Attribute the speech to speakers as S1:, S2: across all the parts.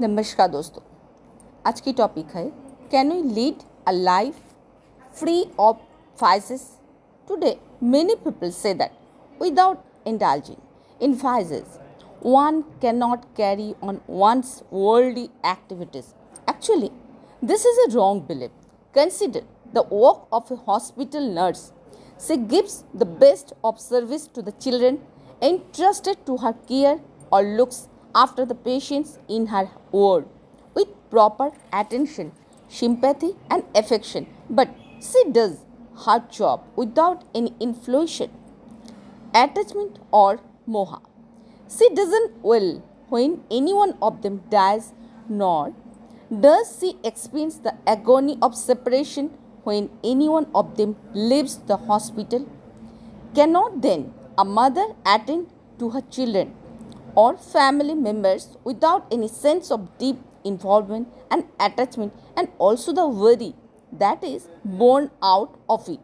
S1: नमस्कार दोस्तों आज की टॉपिक है can we lead a life free of vices today many people say that without indulging in vices one cannot carry on one's worldly activities actually this is a wrong belief consider the work of a hospital nurse she gives the best of service to the children entrusted to her care or looks after the patients in her ward with proper attention, sympathy, and affection. But she does her job without any influence, attachment, or moha. She doesn't will when any one of them dies, nor does she experience the agony of separation when any one of them leaves the hospital. Cannot then a mother attend to her children or family members without any sense of deep involvement and attachment and also the worry that is born out of it.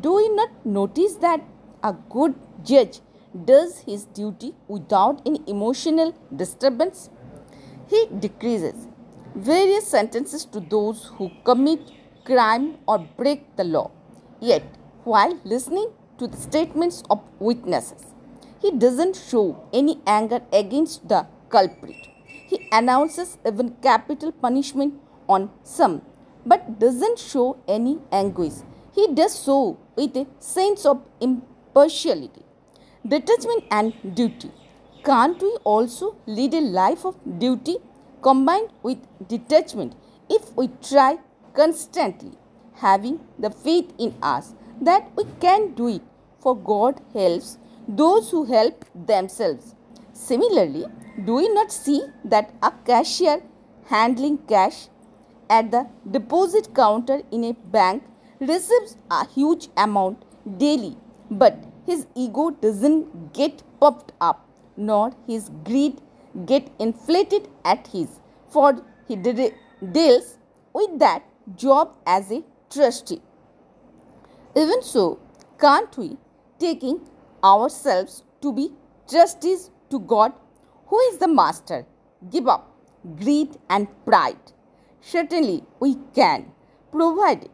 S1: Do you not notice that a good judge does his duty without any emotional disturbance? He decreases various sentences to those who commit crime or break the law. Yet, while listening to the statements of witnesses, he doesn't show any anger against the culprit. He announces even capital punishment on some, but doesn't show any anguish. He does so with a sense of impartiality, detachment, and duty. Can't we also lead a life of duty combined with detachment if we try constantly, having the faith in us that we can do it? For God helps those who help themselves. Similarly, do we not see that a cashier handling cash at the deposit counter in a bank receives a huge amount daily, but his ego doesn't get puffed up, nor his greed get inflated at his, for he deals with that job as a trustee. Even so, can't we, taking ourselves to be trustees to God, who is the master. Give up greed and pride. Certainly, we can, provided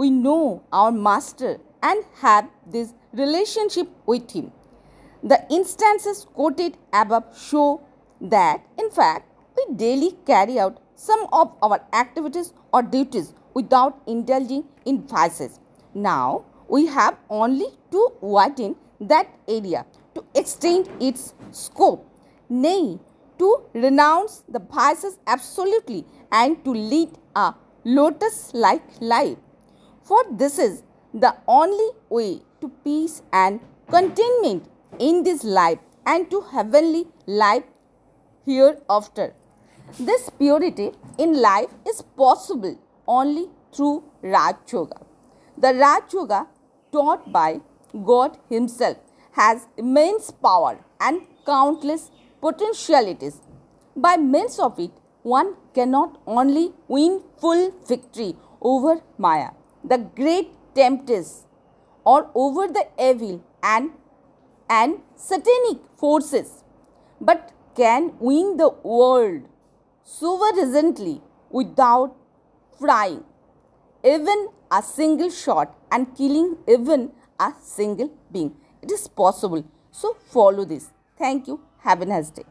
S1: we know our master and have this relationship with him. The instances quoted above show that, in fact, we daily carry out some of our activities or duties without indulging in vices. Now, we have only to widen that area to extend its scope, nay, to renounce the vices absolutely and to lead a lotus like life. For this is the only way to peace and contentment in this life and to heavenly life hereafter. This purity in life is possible only through Raj Yoga. The Raj Yoga taught by God Himself has immense power and countless potentialities. By means of it, one cannot only win full victory over Maya, the great temptress, or over the evil and, and satanic forces, but can win the world sovereignly without frying even a single shot and killing even a single being. It is possible. So follow this. Thank you. Have a nice day.